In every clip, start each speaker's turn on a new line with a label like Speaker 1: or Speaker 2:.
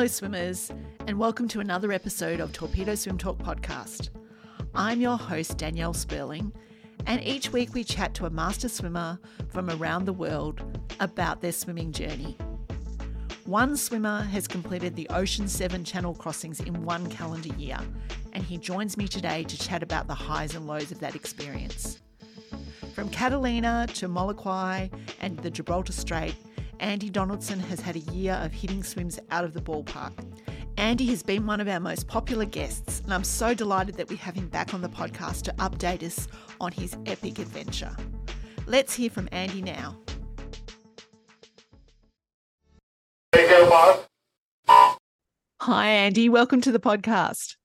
Speaker 1: Hello, swimmers, and welcome to another episode of Torpedo Swim Talk podcast. I'm your host, Danielle Sperling, and each week we chat to a master swimmer from around the world about their swimming journey. One swimmer has completed the Ocean 7 channel crossings in one calendar year, and he joins me today to chat about the highs and lows of that experience. From Catalina to Molokai and the Gibraltar Strait, Andy Donaldson has had a year of hitting swims out of the ballpark. Andy has been one of our most popular guests, and I'm so delighted that we have him back on the podcast to update us on his epic adventure. Let's hear from Andy now. Hi, Andy. Welcome to the podcast.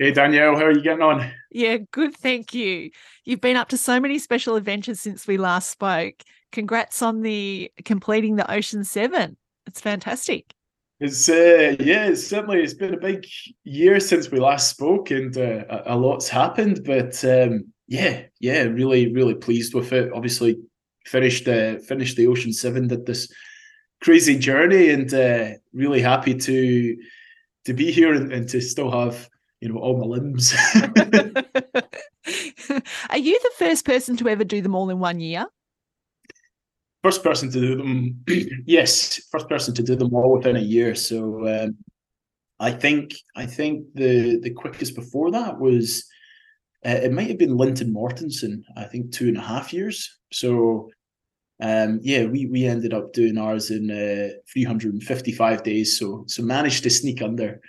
Speaker 2: Hey, Danielle. How are you getting on?
Speaker 1: Yeah, good. Thank you. You've been up to so many special adventures since we last spoke. Congrats on the completing the Ocean Seven. It's fantastic.
Speaker 2: It's uh, yeah, it's certainly it's been a big year since we last spoke, and uh, a, a, lot's happened. But um, yeah, yeah, really, really pleased with it. Obviously, finished uh, finished the Ocean Seven, did this crazy journey, and uh, really happy to to be here and, and to still have you know all my limbs.
Speaker 1: Are you the first person to ever do them all in one year?
Speaker 2: First person to do them, yes, first person to do them all within a year. So um, I think I think the the quickest before that was uh, it might have been Lynton Mortensen. I think two and a half years. So um, yeah, we we ended up doing ours in uh, 355 days. So so managed to sneak under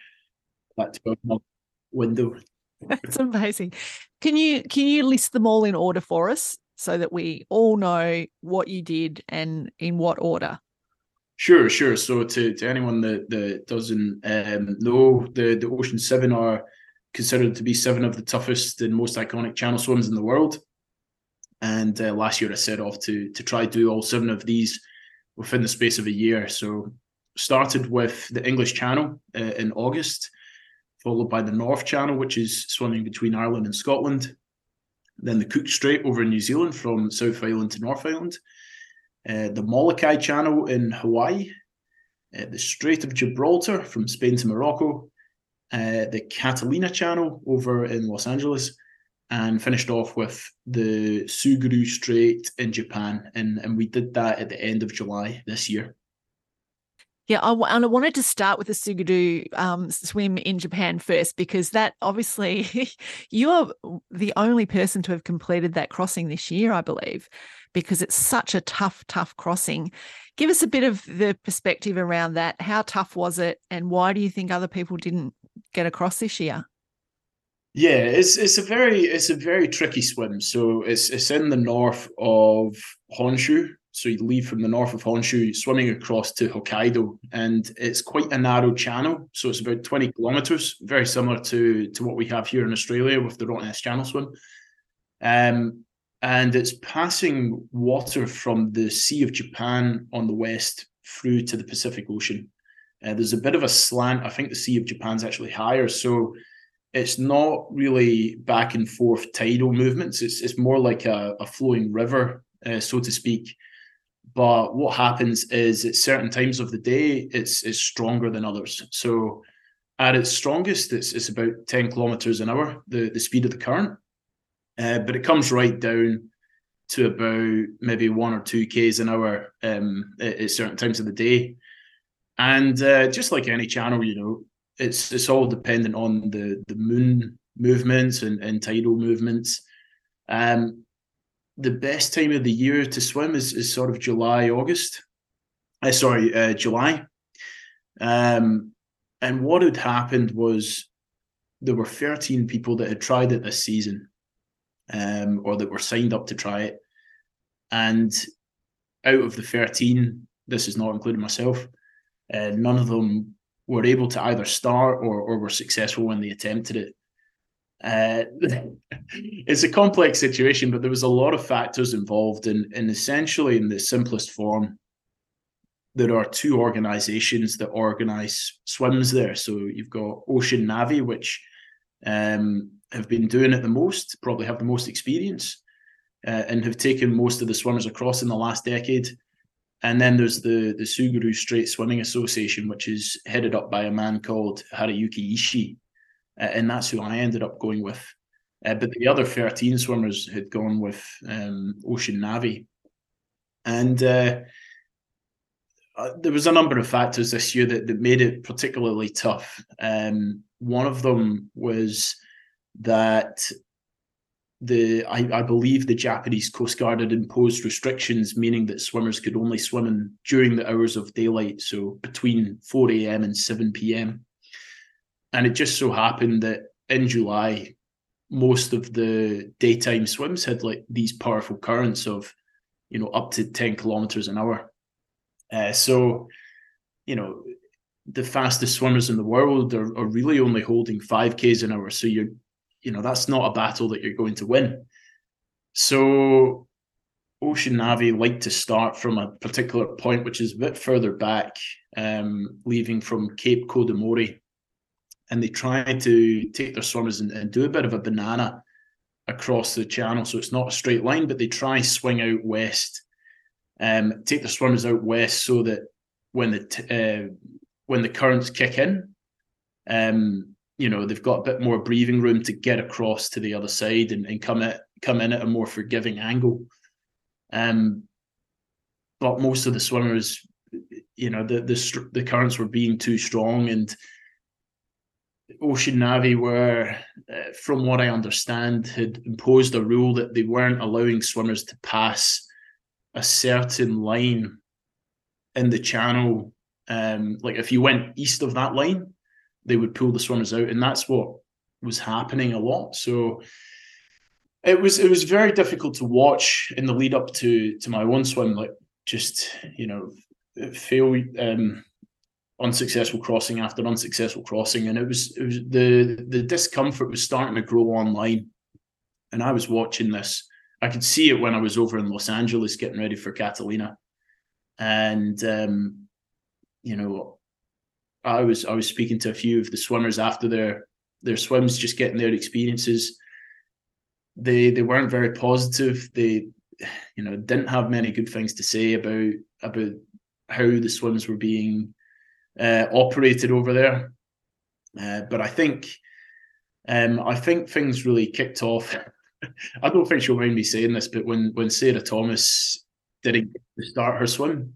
Speaker 2: that 12 month window.
Speaker 1: That's amazing. Can you can you list them all in order for us so that we all know what you did and in what order?
Speaker 2: Sure, sure. So to, to anyone that, that doesn't um, know, the, the Ocean Seven are considered to be seven of the toughest and most iconic channel swims in the world. And uh, last year I set off to to try to do all seven of these within the space of a year. So started with the English Channel uh, in August followed by the North Channel, which is swimming between Ireland and Scotland. Then the Cook Strait over in New Zealand from South Island to North Island. Uh, the Molokai Channel in Hawaii. Uh, the Strait of Gibraltar from Spain to Morocco. Uh, the Catalina Channel over in Los Angeles. And finished off with the Tsugaru Strait in Japan. And, and we did that at the end of July this year.
Speaker 1: Yeah, I, and I wanted to start with the Tsugaru um, swim in Japan first because that obviously you are the only person to have completed that crossing this year, I believe, because it's such a tough, tough crossing. Give us a bit of the perspective around that. How tough was it, and why do you think other people didn't get across this year?
Speaker 2: Yeah, it's it's a very it's a very tricky swim. So it's it's in the north of Honshu, so you leave from the north of Honshu, swimming across to Hokkaido, and it's quite a narrow channel. So it's about 20 kilometers, very similar to, to what we have here in Australia with the Rottnest Channel swim. Um, and it's passing water from the Sea of Japan on the west through to the Pacific Ocean. Uh, there's a bit of a slant. I think the Sea of Japan's actually higher, so it's not really back and forth tidal movements. It's it's more like a, a flowing river, uh, so to speak. But what happens is at certain times of the day, it's it's stronger than others. So at its strongest, it's it's about 10 kilometers an hour, the, the speed of the current. Uh, but it comes right down to about maybe one or two Ks an hour um, at, at, certain times of the day. And uh, just like any channel, you know, it's it's all dependent on the the moon movements and, and tidal movements. Um, the best time of the year to swim is, is sort of July, August. Uh, sorry, uh, July. Um, and what had happened was there were 13 people that had tried it this season um, or that were signed up to try it. And out of the 13, this is not including myself, uh, none of them were able to either start or, or were successful when they attempted it. Uh, it's a complex situation, but there was a lot of factors involved, and, and essentially, in the simplest form, there are two organizations that organize swims there. So you've got Ocean Navi, which um, have been doing it the most, probably have the most experience, uh, and have taken most of the swimmers across in the last decade. and then there's the the Tsugaru Strait Swimming Association, which is headed up by a man called Haruyuki Ishii, uh, and that's who I ended up going with. Uh, but the other 13 swimmers had gone with um, Ocean Navi. And uh, uh, there was a number of factors this year that, that made it particularly tough. Um, one of them was that the I, I, believe the Japanese Coast Guard had imposed restrictions, meaning that swimmers could only swim in during the hours of daylight, so between 4 a.m. and 7 p.m. And it just so happened that in July, most of the daytime swims had like these powerful currents of, you know, up to 10 kilometers an hour. Uh, so, you know, the fastest swimmers in the world are, are really only holding 5Ks an hour. So you're you know that's not a battle that you're going to win. So Ocean Navi like to start from a particular point, which is a bit further back, um, leaving from Cape Kodomari, and they try to take their swimmers and, and, do a bit of a banana across the channel. So it's not a straight line, but they try swing out west, um, take the swimmers out west so that when the t- uh, when the currents kick in, um, you know they've got a bit more breathing room to get across to the other side and, and come at come in at a more forgiving angle. Um, but most of the swimmers, you know, the the the currents were being too strong, and Ocean Navi were, uh, from what I understand, had imposed a rule that they weren't allowing swimmers to pass a certain line in the channel. Um, like if you went east of that line, they would pull the swimmers out, and that's what was happening a lot. So it was it was very difficult to watch in the lead up to to my own swim, like just you know fail um, unsuccessful crossing after unsuccessful crossing, and it was it was the the discomfort was starting to grow online, and I was watching this. I could see it when I was over in Los Angeles getting ready for Catalina, and um, you know I was I was speaking to a few of the swimmers after their their swims, just getting their experiences. They they weren't very positive. They you know didn't have many good things to say about about how the swims were being uh, operated over there. Uh, but I think um, I think things really kicked off. I don't think she'll mind me saying this, but when when Sarah Thomas didn't start her swim,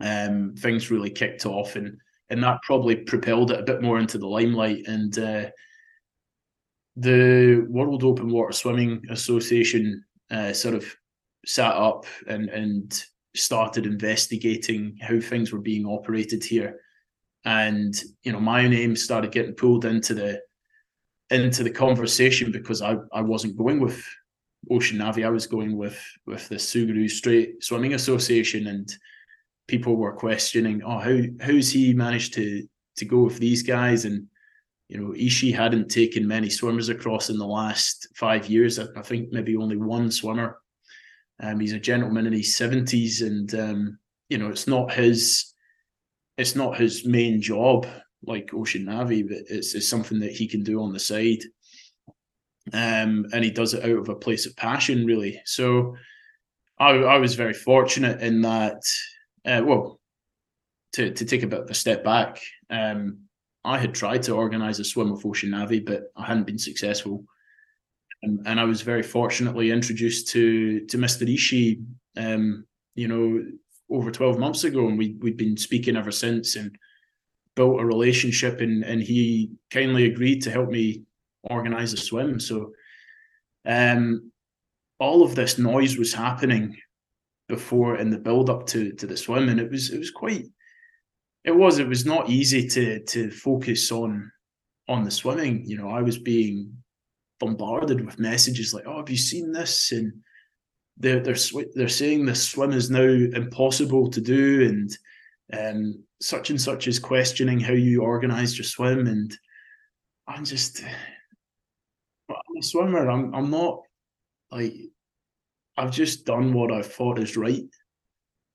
Speaker 2: um, things really kicked off, and and that probably propelled it a bit more into the limelight. And uh, the World Open Water Swimming Association uh, sort of sat up and and started investigating how things were being operated here. And you know, my name started getting pulled into the into the conversation because I, I wasn't going with Ocean Navi. I was going with with the Tsugaru Strait Swimming Association, and people were questioning, oh, how how's he managed to to go with these guys? And you know, Ishii hadn't taken many swimmers across in the last five years. I, I think maybe only one swimmer. Um, he's a gentleman in his seventies, and um, you know, it's not his it's not his main job like Ocean Navi, but it's, it's something that he can do on the side. Um, and he does it out of a place of passion, really. So I, I was very fortunate in that uh, well, to to take a bit of a step back, um, I had tried to organise a swim with Ocean Navi, but I hadn't been successful. And, and I was very fortunately introduced to to Mr. Ishii, um, you know, over twelve months ago, and we we'd been speaking ever since, and built a relationship, and and he kindly agreed to help me organise a swim. So, um, all of this noise was happening before in the build up to to the swim, and it was it was quite it was it was not easy to to focus on on the swimming. You know, I was being bombarded with messages like, "Oh, have you seen this?" and they're they're they're saying the swim is now impossible to do, and um, such and such is questioning how you organised your swim, and I'm just I'm a swimmer. I'm I'm not like I've just done what I've thought is right.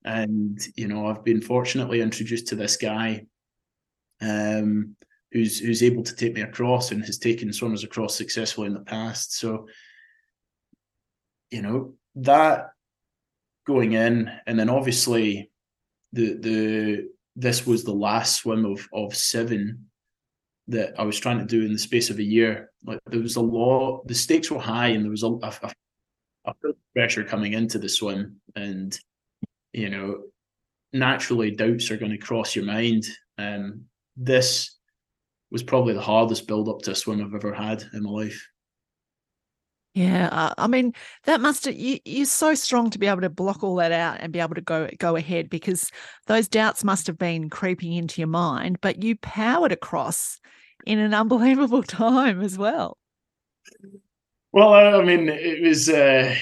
Speaker 2: And, you know, I've been fortunately introduced to this guy um, who's who's able to take me across and has taken swimmers across successfully in the past. So, you know, that going in, and then obviously the the this was the last swim of of seven that I was trying to do in the space of a year. Like there was a lot, the stakes were high, and there was a, a, a pressure coming into the swim, and you know, naturally doubts are going to cross your mind. Um, this was probably the hardest build up to a swim I've ever had in my life.
Speaker 1: Yeah, uh, I mean that must you, you're so strong to be able to block all that out and be able to go go ahead because those doubts must have been creeping into your mind, but you powered across in an unbelievable time as well.
Speaker 2: Well, I mean, it was uh,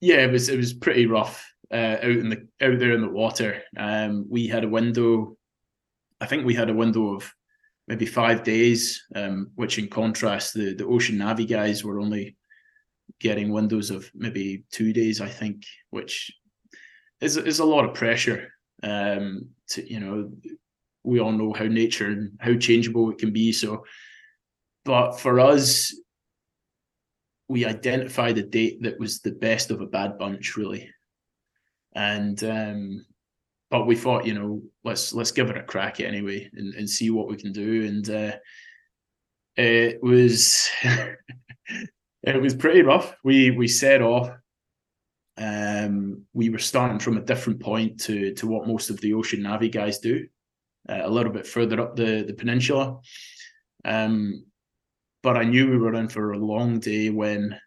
Speaker 2: yeah, it was it was pretty rough uh, out in the out there in the water. Um, we had a window, I think we had a window of maybe five days, um, which in contrast, the the Ocean Navi guys were only getting windows of maybe two days, I think, which is is a lot of pressure. Um, to you know, we all know how nature and how changeable it can be. So, but for us, we identified a date that was the best of a bad bunch, really. And um, but we thought, you know, let's let's give it a crack anyway and, and see what we can do. And uh, it was it was pretty rough. We we set off. Um, we were starting from a different point to to what most of the Ocean Navi guys do, uh, a little bit further up the the peninsula. Um, but I knew we were in for a long day when,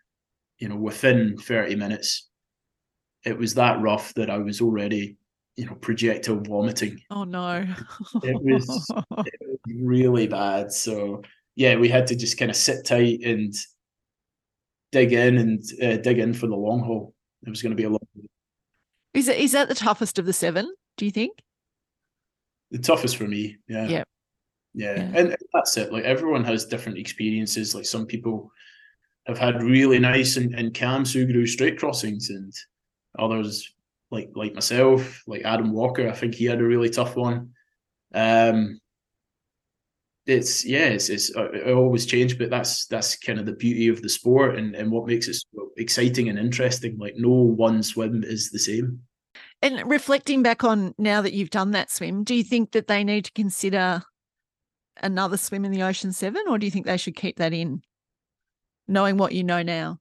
Speaker 2: you know, within thirty minutes, it was that rough that I was already, you know, projectile vomiting.
Speaker 1: Oh no!
Speaker 2: it, was, it was really bad. So yeah, we had to just kind of sit tight and dig in and uh, dig in for the long haul. It was going to be a long.
Speaker 1: Is it is that the toughest of the seven? Do you think?
Speaker 2: The toughest for me, yeah.
Speaker 1: Yeah.
Speaker 2: Yeah. yeah. And that's it. Like everyone has different experiences. Like some people have had really nice and, and calm Tsugaru Strait crossings, and others like like myself, like Adam Walker, I think he had a really tough one. Um, it's yeah, it's, it's uh, it always change, but that's that's kind of the beauty of the sport and, and what makes it so exciting and interesting. Like no one swim is the same.
Speaker 1: And reflecting back on now that you've done that swim, do you think that they need to consider another swim in the Ocean Seven, or do you think they should keep that in, knowing what you know now?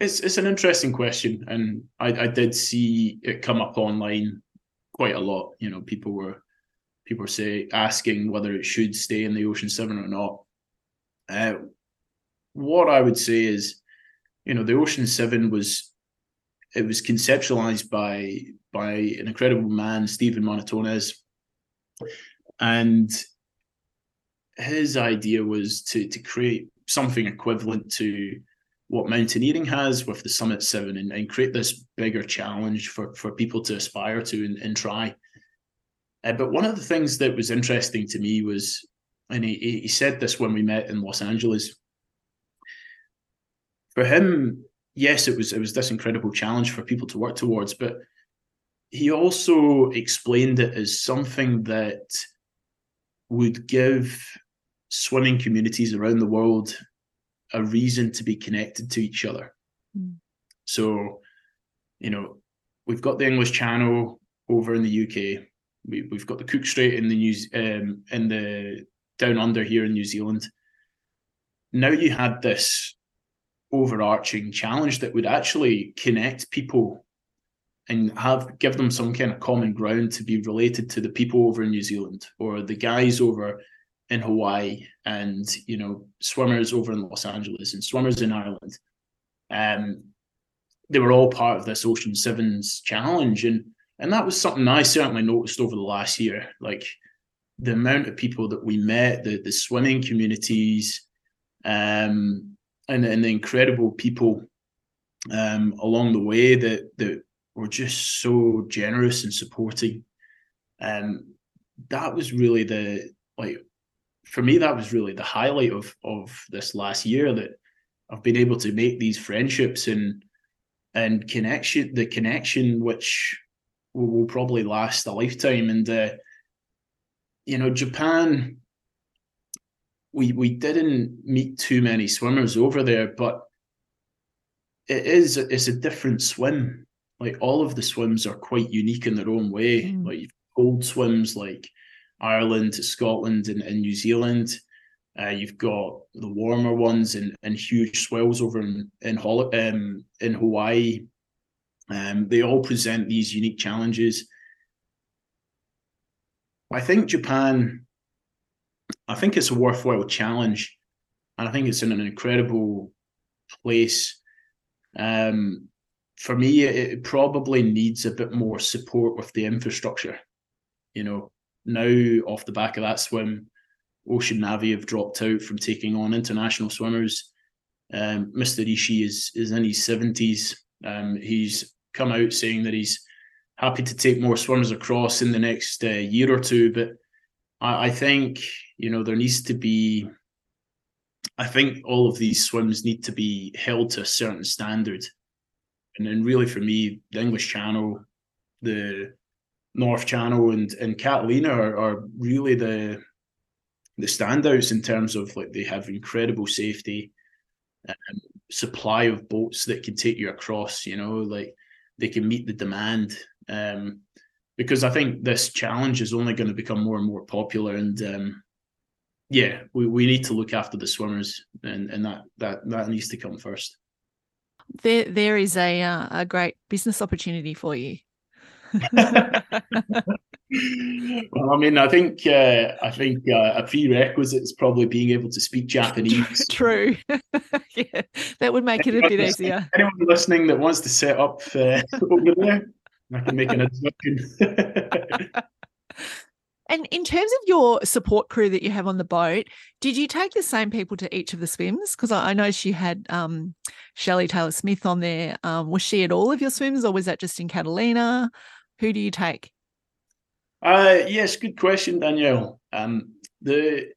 Speaker 2: It's it's an interesting question, and I, I did see it come up online quite a lot. You know, people were people say asking whether it should stay in the Ocean Seven or not. Uh, what I would say is, you know, the Ocean Seven was it was conceptualized by by an incredible man, Steven Munatones, and his idea was to to create something equivalent to what mountaineering has with the Summit Seven, and, and create this bigger challenge for for people to aspire to and, and try. Uh, but one of the things that was interesting to me was, and he, he said this when we met in Los Angeles. For him, yes, it was it was this incredible challenge for people to work towards, but he also explained it as something that would give swimming communities around the world a reason to be connected to each other. Mm. So, you know, we've got the English Channel over in the UK we, we've got the Cook Strait in the New um, in the down under here in New Zealand. Now you had this overarching challenge that would actually connect people and have give them some kind of common ground to be related to the people over in New Zealand or the guys over in Hawaii and you know swimmers over in Los Angeles and swimmers in Ireland. Um, they were all part of this Ocean Sevens challenge, and and that was something I certainly noticed over the last year. Like the amount of people that we met, the the swimming communities, um, and and the incredible people um, along the way that that were just so generous and supporting. Um, that was really the like for me that was really the highlight of of this last year that I've been able to make these friendships and and connection the connection which will, will probably last a lifetime. And uh, you know, Japan, we we didn't meet too many swimmers over there, but it is it's a different swim. Like all of the swims are quite unique in their own way. Mm. Like cold swims like Ireland, Scotland, and, and New Zealand. Uh, you've got the warmer ones and, and huge swells over in in, um, in Hawaii. Um, they all present these unique challenges. I think Japan, I think it's a worthwhile challenge, and I think it's in an incredible place. Um, for me, it probably needs a bit more support with the infrastructure. You know, now off the back of that swim, Ocean Navi have dropped out from taking on international swimmers. Um, Mr. Ishii is is in his seventies. Um, he's come out saying that he's happy to take more swimmers across in the next uh, year or two. But I, I, think you know there needs to be. I think all of these swims need to be held to a certain standard, and then really for me, the English Channel, the North Channel, and and Catalina are, are really the the standouts in terms of like they have incredible safety, um, supply of boats that can take you across. You know, like they can meet the demand. Um, because I think this challenge is only going to become more and more popular, and um, yeah, we, we need to look after the swimmers, and, and that that that needs to come first.
Speaker 1: There there is a uh, a great business opportunity for you.
Speaker 2: well, I mean, I think uh, I think uh, a prerequisite is probably being able to speak Japanese.
Speaker 1: True, yeah, that would make anyone it a bit easier.
Speaker 2: Anyone listening that wants to set up uh, over there, I can make an introduction.
Speaker 1: and in terms of your support crew that you have on the boat, did you take the same people to each of the swims? Because I, I know she had um, Shelley Taylor Smith on there. Um, was she at all of your swims, or was that just in Catalina? Who do you take?
Speaker 2: Uh, yes, good question, Danielle. Um, the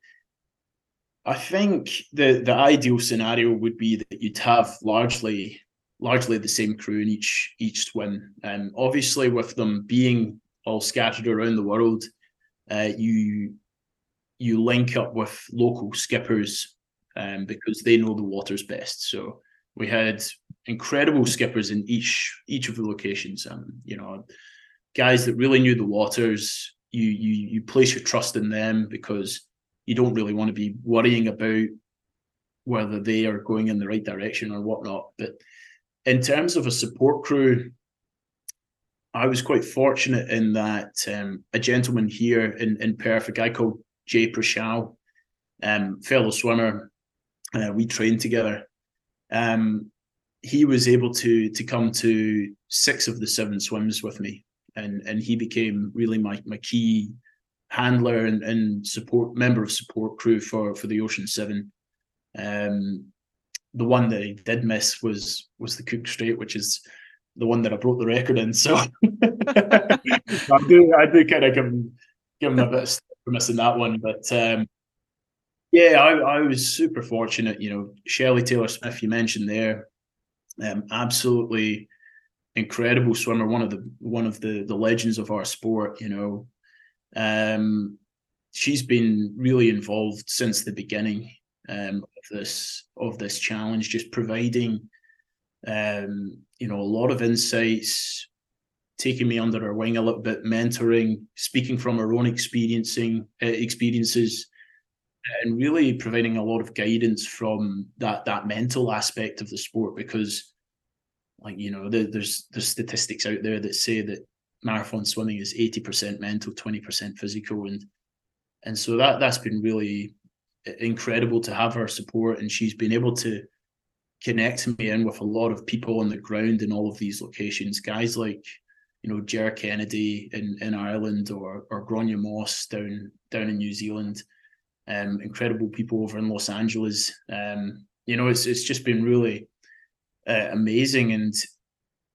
Speaker 2: I think the the ideal scenario would be that you'd have largely largely the same crew in each each swim. Um, obviously, with them being all scattered around the world, uh, you you link up with local skippers um, because they know the waters best. So we had incredible skippers in each each of the locations. Um, you know, guys that really knew the waters. You you you place your trust in them because you don't really want to be worrying about whether they are going in the right direction or whatnot. But in terms of a support crew, I was quite fortunate in that um, a gentleman here in, in Perth, a guy called Jay Prashal, um, fellow swimmer, uh, we trained together. Um, he was able to to come to six of the seven swims with me and and he became really my my key handler and, and support member of support crew for for the Ocean Seven. Um, the one that he did miss was was the Cook Strait, which is the one that I broke the record in. So I do I do kind of give him give him a bit of for missing that one, but. Um, yeah, I, I was super fortunate. You know, Shelley Taylor Smith, you mentioned there, um, absolutely incredible swimmer, one of the one of the the legends of our sport. You know, um, she's been really involved since the beginning um, of this of this challenge, just providing um, you know a lot of insights, taking me under her wing a little bit, mentoring, speaking from her own experiencing uh, experiences. And really providing a lot of guidance from that that mental aspect of the sport because like you know, there's there's statistics out there that say that marathon swimming is eighty percent mental, twenty percent physical, and and so that that's been really incredible to have her support, and she's been able to connect me in with a lot of people on the ground in all of these locations. Guys like you know Ger Kennedy in, in Ireland or or Gráinne Moss down down in New Zealand. Um, incredible people over in Los Angeles. Um, you know, it's it's just been really uh, amazing. And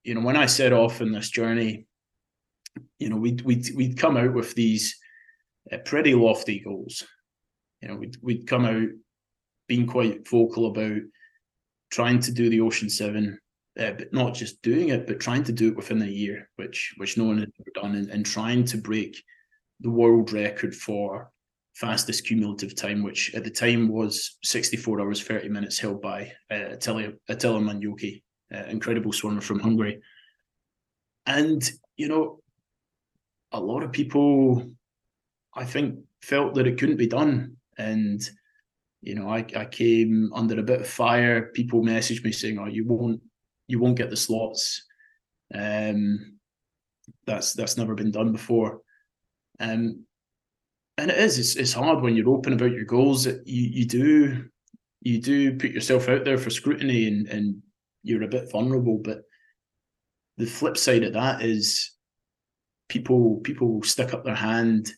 Speaker 2: you know, when I set off in this journey, you know, we'd we'd we'd come out with these uh, pretty lofty goals. You know, we'd we'd come out being quite vocal about trying to do the Ocean Seven, uh, but not just doing it, but trying to do it within a year, which which no one had ever done, and, and trying to break the world record for fastest cumulative time, which at the time was 64 hours 30 minutes, held by uh, Attila, Attila Manyoki, uh, incredible swimmer from Hungary. And you know, a lot of people, I think, felt that it couldn't be done. And, you know, I, I came under a bit of fire. People messaged me saying, Oh, you won't you won't get the slots. Um that's that's never been done before. Um and it is, it's it's hard when you're open about your goals that you, you do you do put yourself out there for scrutiny and, and you're a bit vulnerable. But the flip side of that is people people will stick up their hand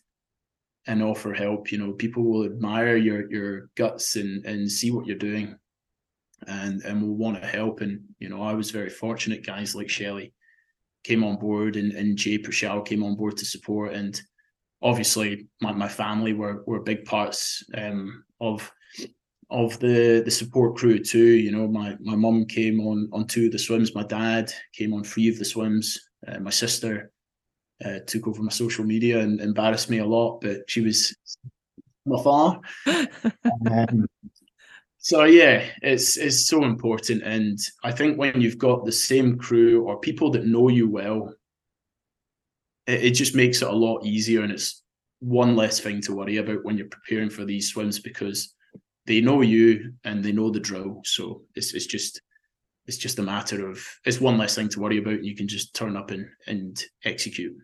Speaker 2: and offer help. You know, people will admire your your guts and and see what you're doing, and and will want to help. And you know, I was very fortunate. Guys like Shelley came on board, and and Jay Purcell came on board to support. And obviously, my my family were were big parts um, of of the the support crew too. You know, my my mum came on on two of the swims. My dad came on three of the swims. Uh, my sister uh, took over my social media and embarrassed me a lot, but she was my father. um, so yeah, it's it's so important, and I think when you've got the same crew or people that know you well, it, it just makes it a lot easier, and it's one less thing to worry about when you're preparing for these swims because they know you and they know the drill. So it's it's just it's just a matter of it's one less thing to worry about and you can just turn up and and execute.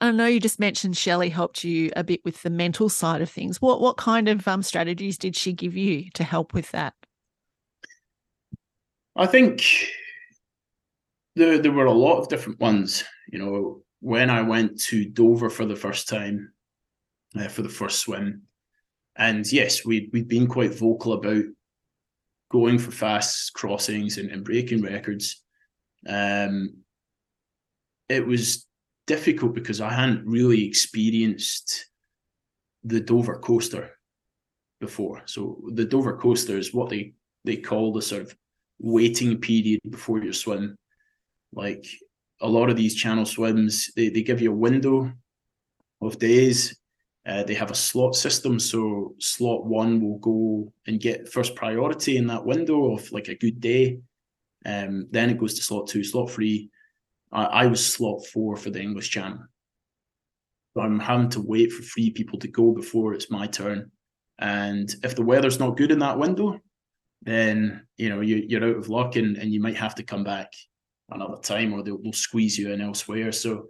Speaker 1: I know you just mentioned Shelley helped you a bit with the mental side of things. What what kind of um, strategies did she give you to help with that?
Speaker 2: I think there there were a lot of different ones. You know, when I went to Dover for the first time, uh, for the first swim, and yes, we we'd been quite vocal about going for fast crossings and, and breaking records. Um, it was difficult because I hadn't really experienced the Dover coaster before. So the Dover coaster is what they they call the sort of waiting period before your swim. Like a lot of these channel swims, they, they give you a window of days. Uh, they have a slot system, so slot one will go and get first priority in that window of like a good day. Um, then it goes to slot two, slot three, I, I was slot four for the English Channel. So I'm having to wait for three people to go before it's my turn. And if the weather's not good in that window, then you know you, you're out of luck and, and you might have to come back another time or they'll, they'll squeeze you in elsewhere. So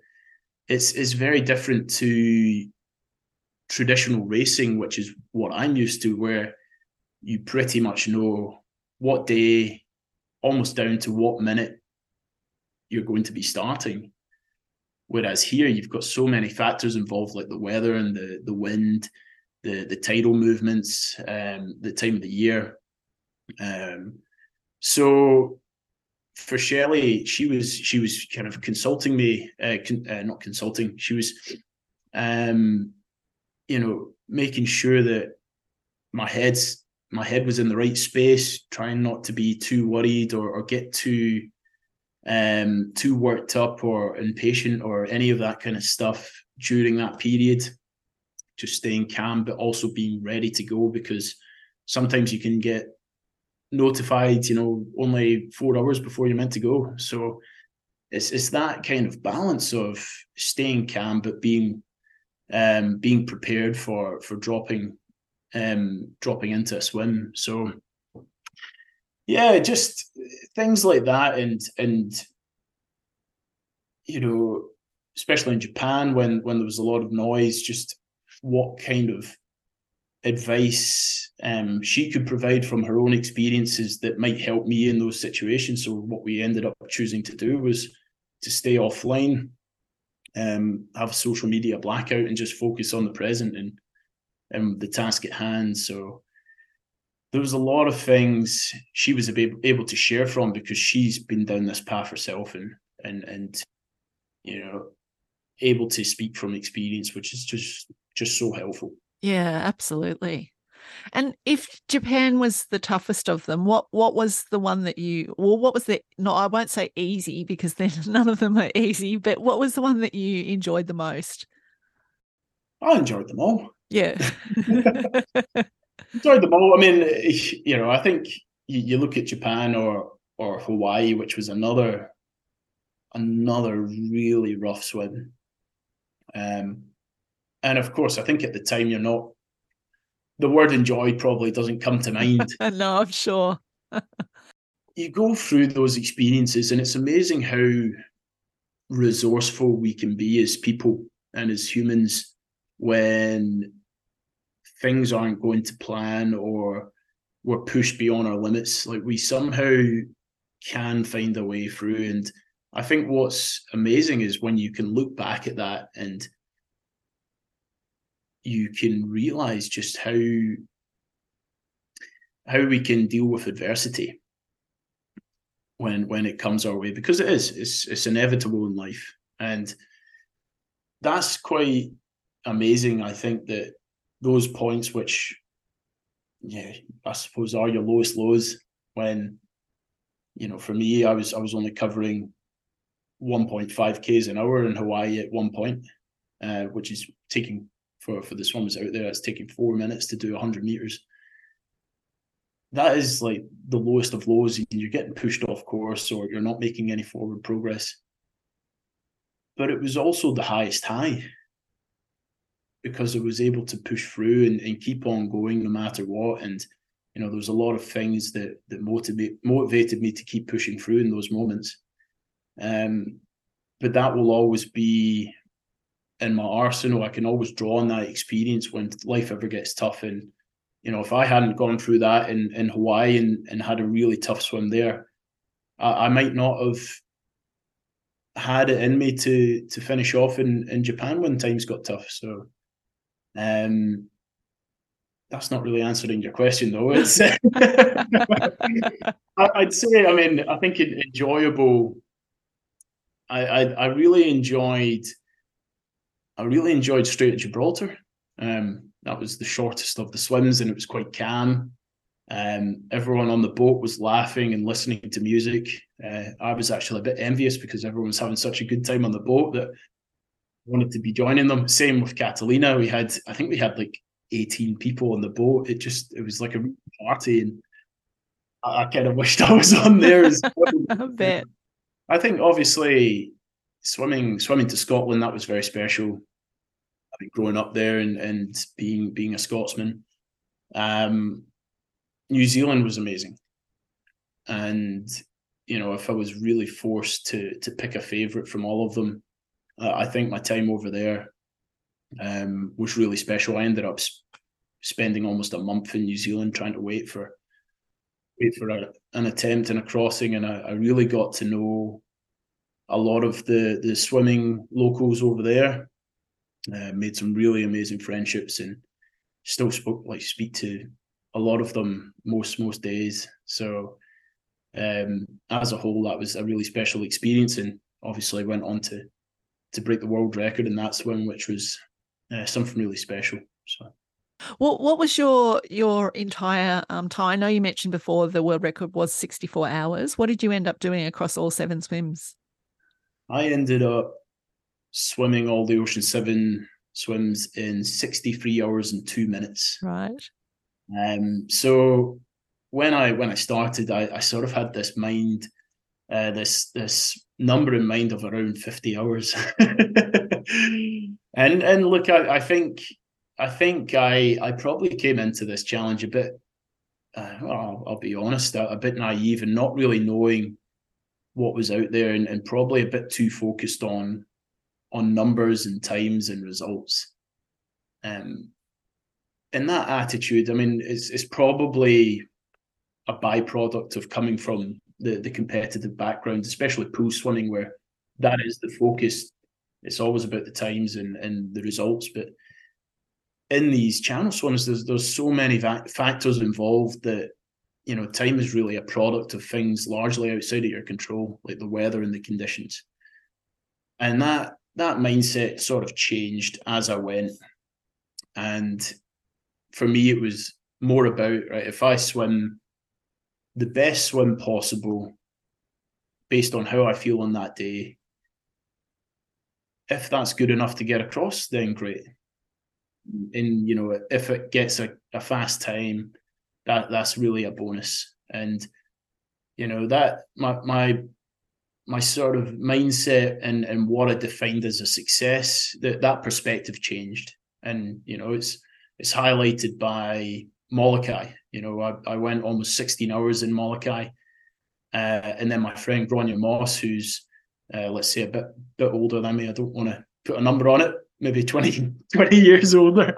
Speaker 2: it's it's very different to traditional racing, which is what I'm used to, where you pretty much know what day, almost down to what minute you're going to be starting. Whereas here you've got so many factors involved, like the weather and the the wind, the the tidal movements, um, the time of the year. Um, so for Shelley, she was she was kind of consulting me, uh, con, uh, not consulting. She was, um, you know, making sure that my head's my head was in the right space, trying not to be too worried or, or get too um, too worked up or impatient or any of that kind of stuff during that period. Just staying calm, but also being ready to go because sometimes you can get notified, you know, only four hours before you're meant to go. So it's it's that kind of balance of staying calm but being um being prepared for for dropping um dropping into a swim. So yeah, just things like that, and and you know, especially in Japan when when there was a lot of noise, just what kind of advice um, she could provide from her own experiences that might help me in those situations. So what we ended up choosing to do was to stay offline, um, have a social media blackout, and just focus on the present and and the task at hand. So there was a lot of things she was able to share from because she's been down this path herself and and and you know able to speak from experience which is just just so helpful
Speaker 1: yeah absolutely and if japan was the toughest of them what what was the one that you well what was the no i won't say easy because then none of them are easy but what was the one that you enjoyed the most
Speaker 2: i enjoyed them all
Speaker 1: yeah
Speaker 2: enjoyed them all. I mean, you know, I think you, you look at Japan or or Hawaii, which was another another really rough swim. Um, and of course, I think at the time you're not. The word enjoy probably doesn't come to mind.
Speaker 1: no, I'm sure.
Speaker 2: you go through those experiences, and it's amazing how resourceful we can be as people and as humans when things aren't going to plan or we're pushed beyond our limits. Like we somehow can find a way through. And I think what's amazing is when you can look back at that and you can realize just how how we can deal with adversity when when it comes our way because it is it's it's inevitable in life. And that's quite amazing i think that those points which yeah i suppose are your lowest lows when you know for me i was i was only covering 1.5 k's an hour in hawaii at one point uh, which is taking for for the swimmers out there it's taking four minutes to do 100 meters. That is like the lowest of lows you're getting pushed off course or you're not making any forward progress. But it was also the highest high because it was able to push through and, and keep on going no matter what. And you know there was a lot of things that that motivate motivated me to keep pushing through in those moments. Um but that will always be in my arsenal i can always draw on that experience when life ever gets tough and you know, if I hadn't gone through that in, in Hawaii and, and had a really tough swim there, I, I might not have had it in me to to finish off in, in Japan when times got tough. So um that's not really answering your question though. It's I'd say, I mean, I think it enjoyable. I, I I really enjoyed I really enjoyed Strait of Gibraltar. Um, that was the shortest of the swims, and it was quite calm. Um, everyone on the boat was laughing and listening to music. Uh, I was actually a bit envious because everyone was having such a good time on the boat that I wanted to be joining them. Same with Catalina. We had, I think we had like 18 people on the boat. It just, it was like a party. And I, I kind of wished I was on there as well.
Speaker 1: I bet.
Speaker 2: I think obviously swimming, swimming to Scotland, that was very special growing up there and, and being being a Scotsman. Um, New Zealand was amazing, and you know if I was really forced to to pick a favorite from all of them, uh, I think my time over there um, was really special. I ended up sp- spending almost a month in New Zealand trying to wait for wait for a, an attempt and a crossing, and I, I really got to know a lot of the the swimming locals over there uh, made some really amazing friendships and still spoke like speak to a lot of them most most days. So um, as a whole, that was a really special experience, and obviously went on to to break the world record in that swim, which was uh, something really special. So.
Speaker 1: What what was your your entire um, time? I know you mentioned before the world record was sixty four hours. What did you end up doing across all seven swims?
Speaker 2: I ended up swimming all the Ocean Seven swims in 63 hours and two minutes.
Speaker 1: Right.
Speaker 2: Um, so when I when I started, I, I sort of had this mind, uh, this this number in mind of around 50 hours. and and look, I, I think I think I I probably came into this challenge a bit. Uh, well, I'll, I'll, be honest, a, a, bit naive and not really knowing what was out there, and, and probably a bit too focused on on numbers and times and results. Um, and that attitude, I mean, is is probably a byproduct of coming from the the competitive background, especially pool swimming, where that is the focus. It's always about the times and and the results, but in these channel swims, there's there's so many va- factors involved that you know time is really a product of things largely outside of your control, like the weather and the conditions, and that that mindset sort of changed as I went. And for me, it was more about right if I swim the best swim possible based on how I feel on that day. If that's good enough to get across, then great. And you know, if it gets a, a fast time, that that's really a bonus. And you know that my my my sort of mindset and and what I defined as a success, that that perspective changed. And you know, it's it's highlighted by Molokai. You know, I, I went almost 16 hours in Molokai. Uh, and then my friend Gráinne Moss, who's uh, let's say a bit bit older than me, I don't want to put a number on it, maybe 20, 20 years older.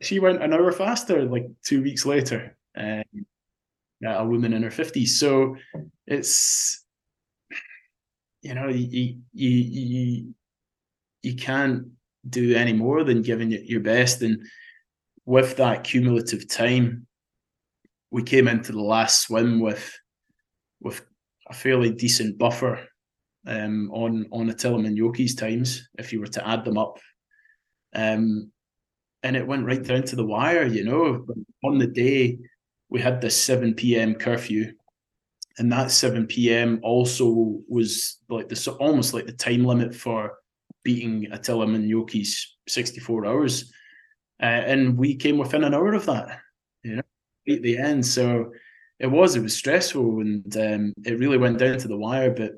Speaker 2: She went an hour faster, like two weeks later. Um, a woman in her 50s. So it's, you know, you, you, you, you can't do any more than giving it your best. And with that cumulative time, we came into the last swim with with a fairly decent buffer um, on on Attila Manyoki's times if you were to add them up. Um, and it went right down to the wire, you know. On the day, we had this 7 p.m. curfew, and that 7 p.m. also was like this almost like the time limit for beating Attila Manyoki's 64 hours. Uh, and we came within an hour of that, you know, at the end. So it was, it was stressful and um, it really went down to the wire. But,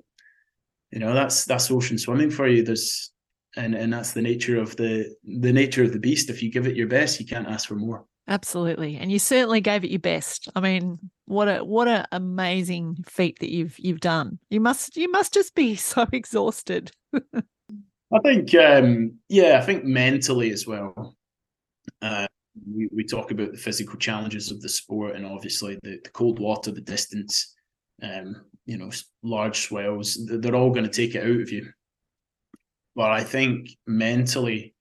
Speaker 2: you know, that's that's ocean swimming for you. There's and and that's the nature of the the nature of the beast. If you give it your best, you can't ask for more.
Speaker 1: Absolutely. And you certainly gave it your best. I mean, what a what an amazing feat that you've you've done. You must you must just be so exhausted.
Speaker 2: I think um yeah, I think mentally as well. Uh we, we talk about the physical challenges of the sport and obviously the, the cold water, the distance, um, you know, large swells, they're all going to take it out of you. But I think mentally,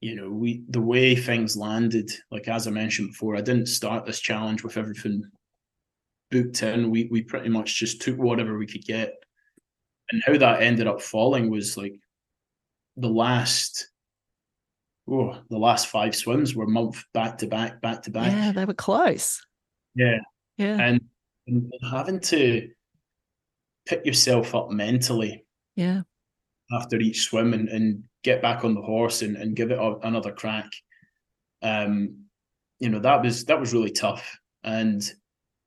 Speaker 2: you know, we the way things landed, like as I mentioned before, I didn't start this challenge with everything booked in. We we pretty much just took whatever we could get. And how that ended up falling was like the last oh, the last five swims were month back to back, back to back.
Speaker 1: Yeah, they were close.
Speaker 2: Yeah.
Speaker 1: Yeah.
Speaker 2: And, and having to pick yourself up mentally.
Speaker 1: Yeah.
Speaker 2: After each swim and, and get back on the horse and, and give it a, another crack. Um, you know, that was that was really tough. And,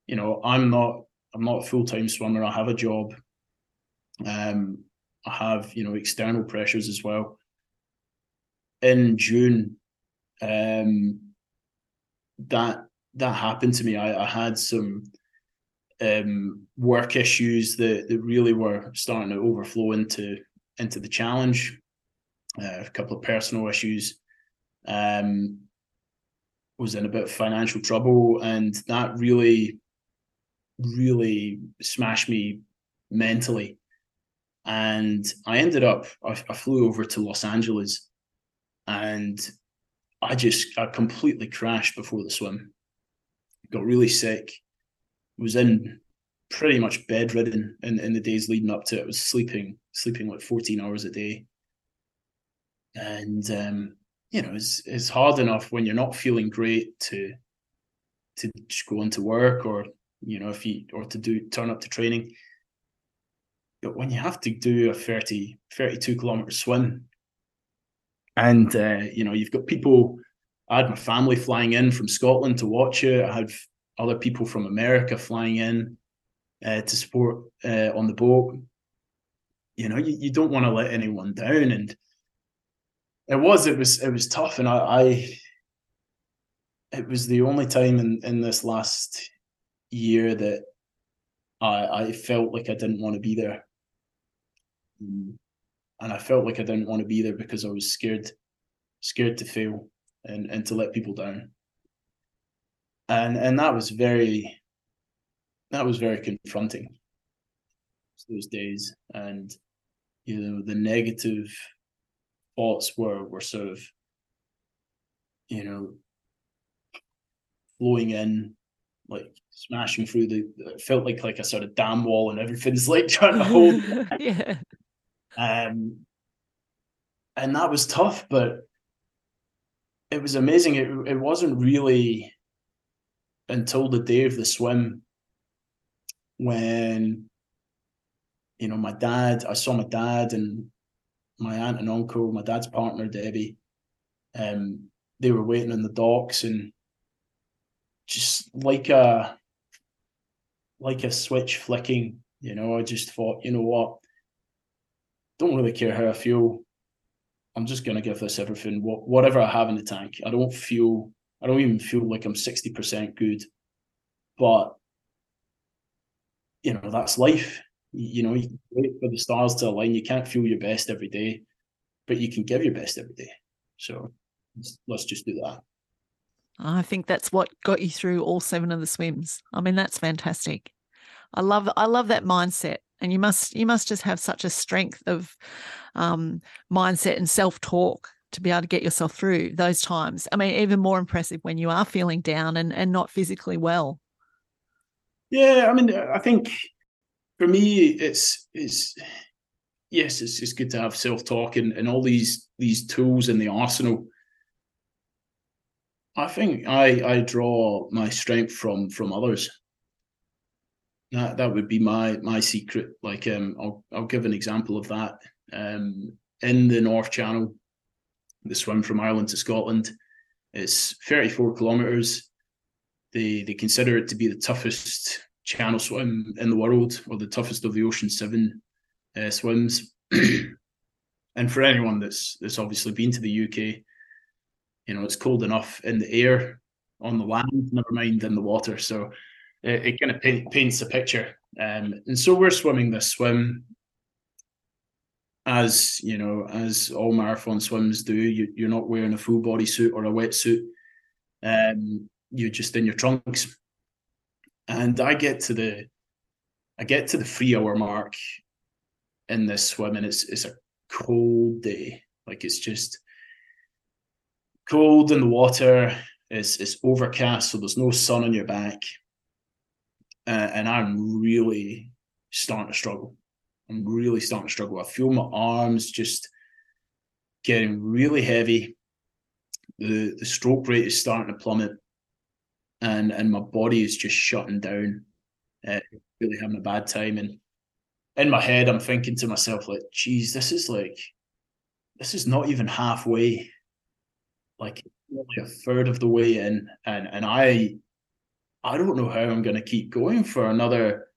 Speaker 2: you know, I'm not I'm not a full-time swimmer. I have a job. Um, I have, you know, external pressures as well. In June, um, that that happened to me. I, I had some um, work issues that, that really were starting to overflow into into the challenge uh, a couple of personal issues. Um, was in a bit of financial trouble, and that really, really smashed me mentally. And I ended up, I, I flew over to Los Angeles, and I just, I completely crashed before the swim. Got really sick. Was in pretty much bedridden in, in the days leading up to it. I was sleeping, sleeping like 14 hours a day. And um, you know it's it's hard enough when you're not feeling great to to just go into work or you know if you or to do turn up to training. But when you have to do a 30 32 kilometer swim and uh, you know you've got people i had my family flying in from scotland to watch it i had other people from america flying in uh, to support uh, on the boat you know you, you don't want to let anyone down and it was it was it was tough and I, I it was the only time in in this last year that I I felt like I didn't want to be there. Mm. And I felt like I didn't want to be there because I was scared scared to fail and and to let people down. And and that was very that was very confronting those days. And you know the negative thoughts were were sort of you know flowing in like smashing through the it felt like like a sort of dam wall and everything's like trying to hold
Speaker 1: yeah.
Speaker 2: Um and that was tough but it was amazing. It, it wasn't really until the day of the swim when you know my dad i saw my dad and my aunt and uncle, my dad's partner Debbie, um, they were waiting in the docks and just like a like a switch flicking, You know, I just thought, you know what? Don't really care how I feel. I'm just gonna give this everything, whatever I have in the tank. I don't feel, I don't even feel like I'm sixty percent good, but you know that's life. You, know, you wait for the stars to align. You can't feel your best every day, but you can give your best every day. So let's, just do that.
Speaker 1: I think that's what got you through all seven of the swims. I mean, that's fantastic. I love I love that mindset. And you must you must just have such a strength of um, mindset and self talk to be able to get yourself through those times. I mean, even more impressive when you are feeling down and, and not physically well.
Speaker 2: Yeah, I mean, I think for me, it's it's yes, it's it's good to have self talk and, and all these these tools in the arsenal. I think I I draw my strength from from others. That that would be my my secret. Like um, I'll I'll give an example of that. Um, in the North Channel, the swim from Ireland to Scotland, it's 34 kilometers. They they consider it to be the toughest channel swim in the world, or the toughest of the Ocean Seven uh, swims. and for anyone that's that's obviously been to the UK, you know it's cold enough in the air, on the land, never mind in the water. So it, it kind of paint, paints a picture. Um, and so we're swimming this swim as you know, as all marathon swims do. You, are not wearing a full body suit or a wetsuit. Um, you're just in your trunks and I get to the I get to the three hour mark in this swim and it's it's a cold day. Like it's just cold in the water. It's it's overcast, so there's no sun on your back. Uh, and I'm really starting to struggle. I'm really starting to struggle. I feel my arms just getting really heavy. The the stroke rate is starting to plummet and and my body is just shutting down, uh, really having a bad time. And in my head, I'm thinking to myself like, "Geez, this is like, this is not even halfway. Like only a third of the way in, and and I, I don't know how I'm going to keep going for another,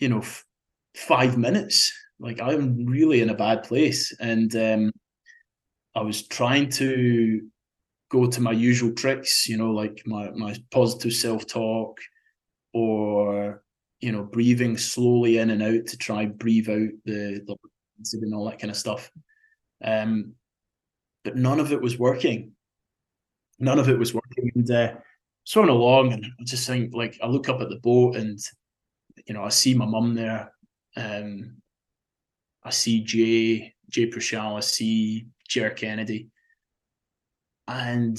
Speaker 2: you know, f- five minutes. Like I'm really in a bad place, and um, I was trying to go to my usual tricks, you know, like my my positive self talk, or you know, breathing slowly in and out to try breathe out the the and all that kind of stuff. Um, but none of it was working. None of it was working, and uh, swimming along, and I just think like I look up at the boat, and you know, I see my mum there. Um, I see Jay, Jay Prushal, I see Jer Kennedy, and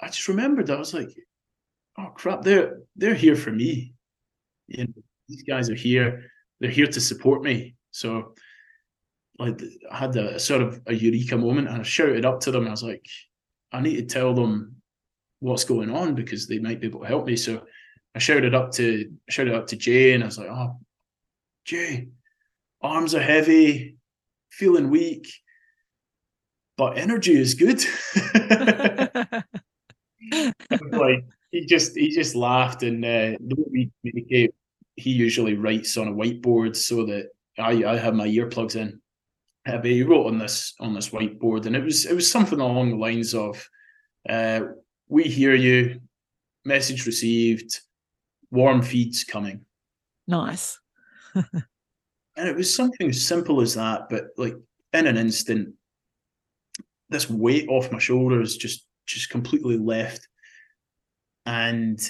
Speaker 2: I just remembered that I was like, oh crap, they're they're here for me. You know, these guys are here. They're here to support me. So like I had a, a sort of a eureka moment and I shouted up to them. I was like, I need to tell them what's going on because they might be able to help me. So I shouted up to shouted up to Jay and I was like, oh Jay, arms are heavy, feeling weak but energy is good. like he just he just laughed and uh, the way we communicate, he usually writes on a whiteboard so that I I have my earplugs in. Uh, but he wrote on this on this whiteboard, and it was it was something along the lines of, uh, "We hear you, message received, warm feeds coming."
Speaker 1: Nice.
Speaker 2: and it was something as simple as that, but like in an instant, this weight off my shoulders just just completely left. And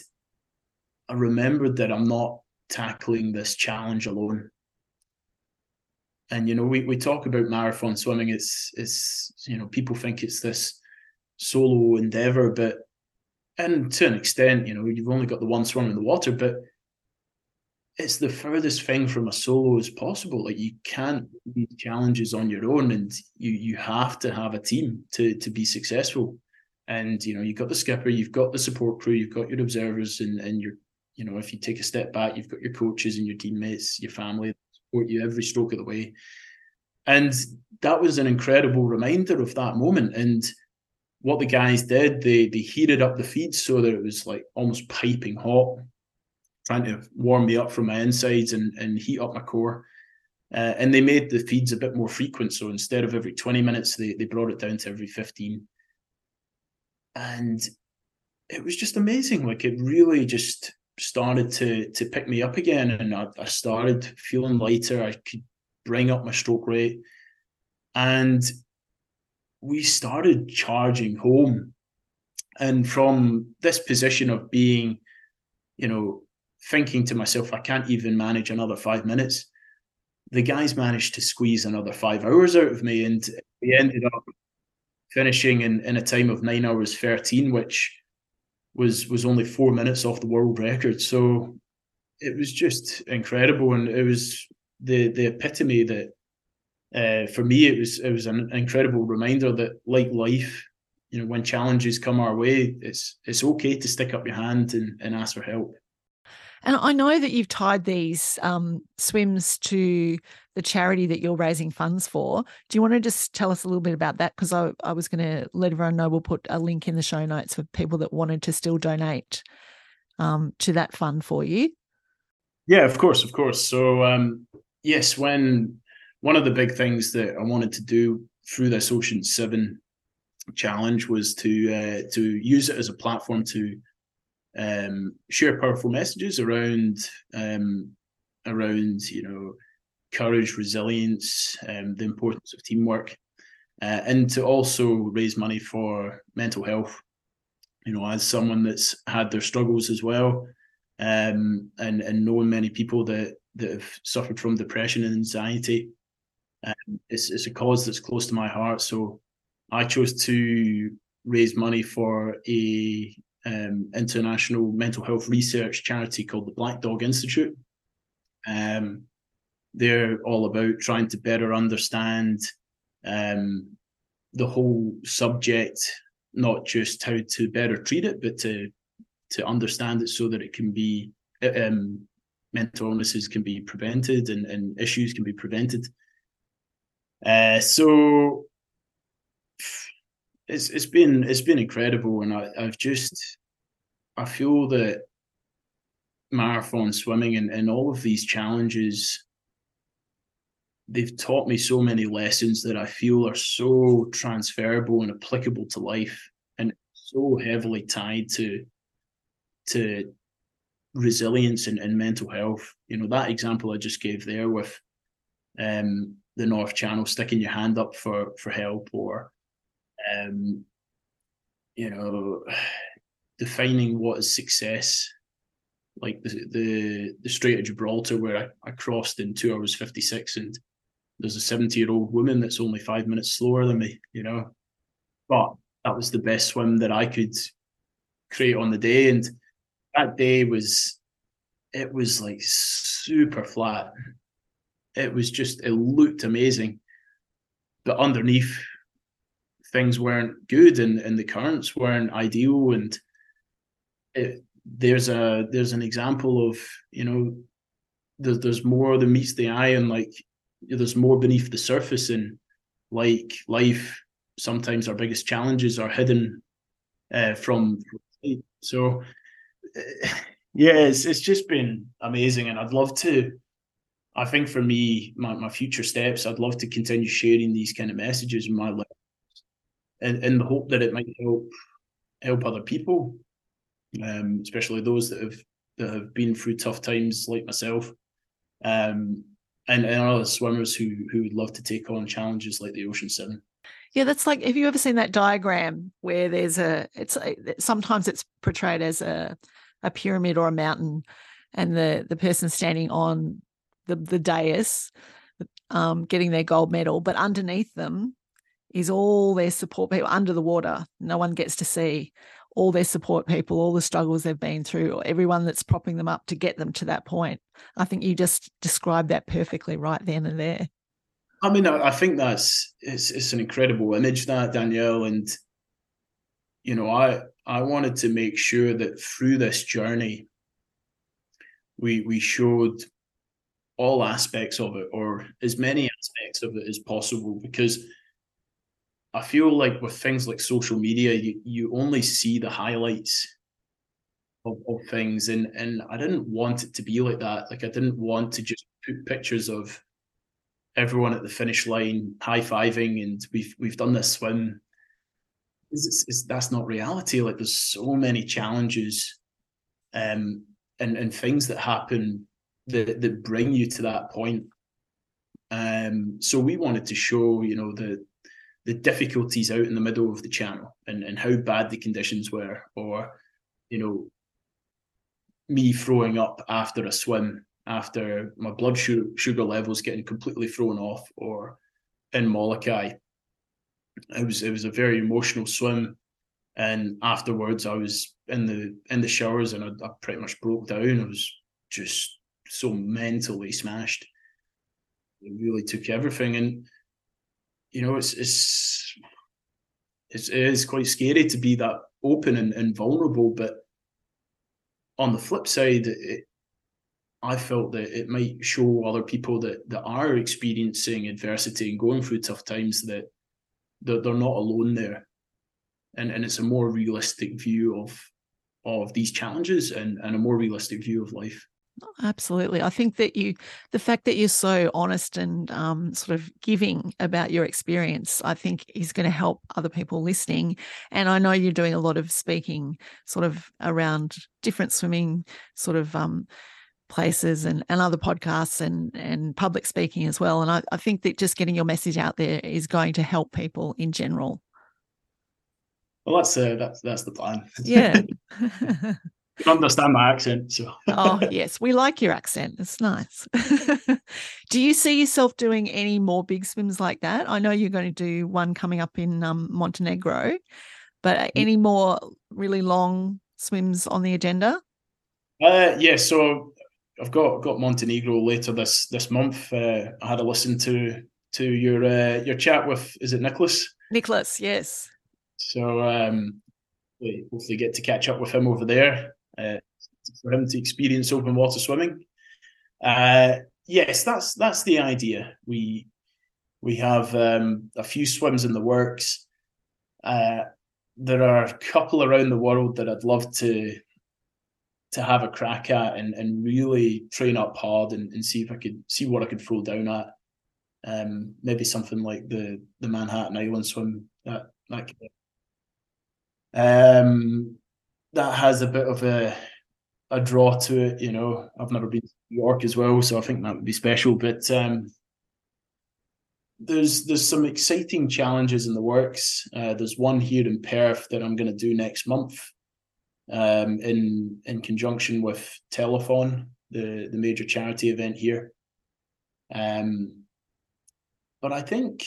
Speaker 2: i remembered that i'm not tackling this challenge alone. And you know we, we talk about marathon swimming. It's it's you know people think it's this solo endeavor but and to an extent you know you've only got the one swim in the water but it's the furthest thing from a solo as possible. Like you can't these challenges on your own, and you you have to have a team to to be successful. And you know, you've got the skipper, you've got the support crew, you've got your observers, and and your you know, if you take a step back, you've got your coaches and your teammates, your family support you every stroke of the way. And that was an incredible reminder of that moment. And what the guys did, they they heated up the feed so that it was like almost piping hot trying to warm me up from my insides and, and heat up my core. Uh, and they made the feeds a bit more frequent. So instead of every 20 minutes, they, they brought it down to every 15. And it was just amazing. Like it really just started to to pick me up again. And I, I started feeling lighter. I could bring up my stroke rate. And we started charging home. And from this position of being, you know, thinking to myself, I can't even manage another five minutes. The guys managed to squeeze another five hours out of me, and we ended up finishing in, in a time of nine hours 13, which was was only four minutes off the world record. So it was just incredible. And it was the the epitome that uh, for me it was it was an incredible reminder that like life, you know, when challenges come our way, it's it's okay to stick up your hand and, and ask for help.
Speaker 1: And I know that you've tied these um, swims to the charity that you're raising funds for. Do you want to just tell us a little bit about that? Because I, I was going to let everyone know we'll put a link in the show notes for people that wanted to still donate um, to that fund for you.
Speaker 2: Yeah, of course, of course. So, um, yes, when one of the big things that I wanted to do through this Ocean Seven challenge was to uh, to use it as a platform to um, share powerful messages around um, around you know courage, resilience, um, the importance of teamwork, uh, and to also raise money for mental health. You know, as someone that's had their struggles as well, um, and and knowing many people that that have suffered from depression and anxiety, um, it's it's a cause that's close to my heart. So I chose to raise money for a um, international mental health research charity called the Black Dog Institute. Um, they're all about trying to better understand um, the whole subject, not just how to better treat it, but to to understand it so that it can be um, mental illnesses can be prevented and, and issues can be prevented. Uh, so it's it's been it's been incredible, and I, I've just I feel that marathon swimming and, and all of these challenges they've taught me so many lessons that I feel are so transferable and applicable to life and so heavily tied to to resilience and, and mental health. You know, that example I just gave there with um, the North Channel sticking your hand up for for help or um, you know defining what is success like the the the Strait of Gibraltar where I, I crossed in two hours fifty six and there's a 70 year old woman that's only five minutes slower than me, you know. But that was the best swim that I could create on the day. And that day was, it was like super flat. It was just, it looked amazing. But underneath, things weren't good and, and the currents weren't ideal. And it, there's a there's an example of you know there's there's more than meets the eye and like there's more beneath the surface and like life sometimes our biggest challenges are hidden uh, from so yeah it's, it's just been amazing. And i'd love to i think for me my, my future steps i'd love to continue sharing these kind of messages in my life in, in the hope that it might help help other people um, especially those that have that have been through tough times like myself um, and, and other swimmers who who would love to take on challenges like the Ocean Seven.
Speaker 1: Yeah, that's like. Have you ever seen that diagram where there's a? It's a, sometimes it's portrayed as a a pyramid or a mountain, and the the person standing on the the dais, um, getting their gold medal, but underneath them is all their support people under the water. No one gets to see all their support people, all the struggles they've been through, or everyone that's propping them up to get them to that point. I think you just described that perfectly right then and there.
Speaker 2: I mean, I think that's it's, it's an incredible image that Danielle, and you know, I I wanted to make sure that through this journey, we we showed all aspects of it, or as many aspects of it as possible, because I feel like with things like social media, you, you only see the highlights. of, of things, and and I didn't want it to be like that. Like I didn't want to just put pictures of everyone at the finish line high fiving, and we've we've done this swim. It's, it's, that's not reality. Like there's so many challenges, um, and and things that happen that that bring you to that point. Um, so we wanted to show, you know, the the difficulties out in the middle of the channel and, and how bad the conditions were, or you know, me throwing up after a swim, after my blood sugar levels getting completely thrown off, or in Molokai. It was it was a very emotional swim, and afterwards I was in the in the showers and I, I pretty much broke down. I was just so mentally smashed. It really took everything, and you know, it's it's it's it is quite scary to be that open and, and vulnerable. But on the flip side, it, I felt that it might show other people that that are experiencing adversity and going through tough times that that they're not alone there, and and it's a more realistic view of of these challenges and and a more realistic view of life.
Speaker 1: Absolutely. I think that you, the fact that you're so honest and um, sort of giving about your experience, I think is going to help other people listening. And I know you're doing a lot of speaking sort of around different swimming sort of um, places and, and other podcasts and, and public speaking as well. And I, I think that just getting your message out there is going to help people in general.
Speaker 2: Well, that's uh, that's that's the plan.
Speaker 1: Yeah.
Speaker 2: can understand my accent. So.
Speaker 1: oh yes, we like your accent. It's nice. do you see yourself doing any more big swims like that? I know you're going to do one coming up in um, Montenegro, but mm. any more really long swims on the agenda?
Speaker 2: Uh, yeah, so I've got got Montenegro later this this month. Uh, I had a listen to to your uh, your chat with is it Nicholas?
Speaker 1: Nicholas, yes.
Speaker 2: So um, hopefully get to catch up with him over there uh, for him to experience open water swimming. Uh, yes, that's that's the idea. We we have um, a few swims in the works. Uh, there are a couple around the world that I'd love to to have a crack at and, and really train up hard and, and see if I could see what I could throw down at. Um, maybe something like the the Manhattan Island swim that that um, that has a bit of a a draw to it. You know, I've never been to New York as well, so I think that would be special. But um, there's there's some exciting challenges in the works. Uh, there's one here in Perth that I'm going to do next month, um, in in conjunction with Telethon, the the major charity event here. Um, but I think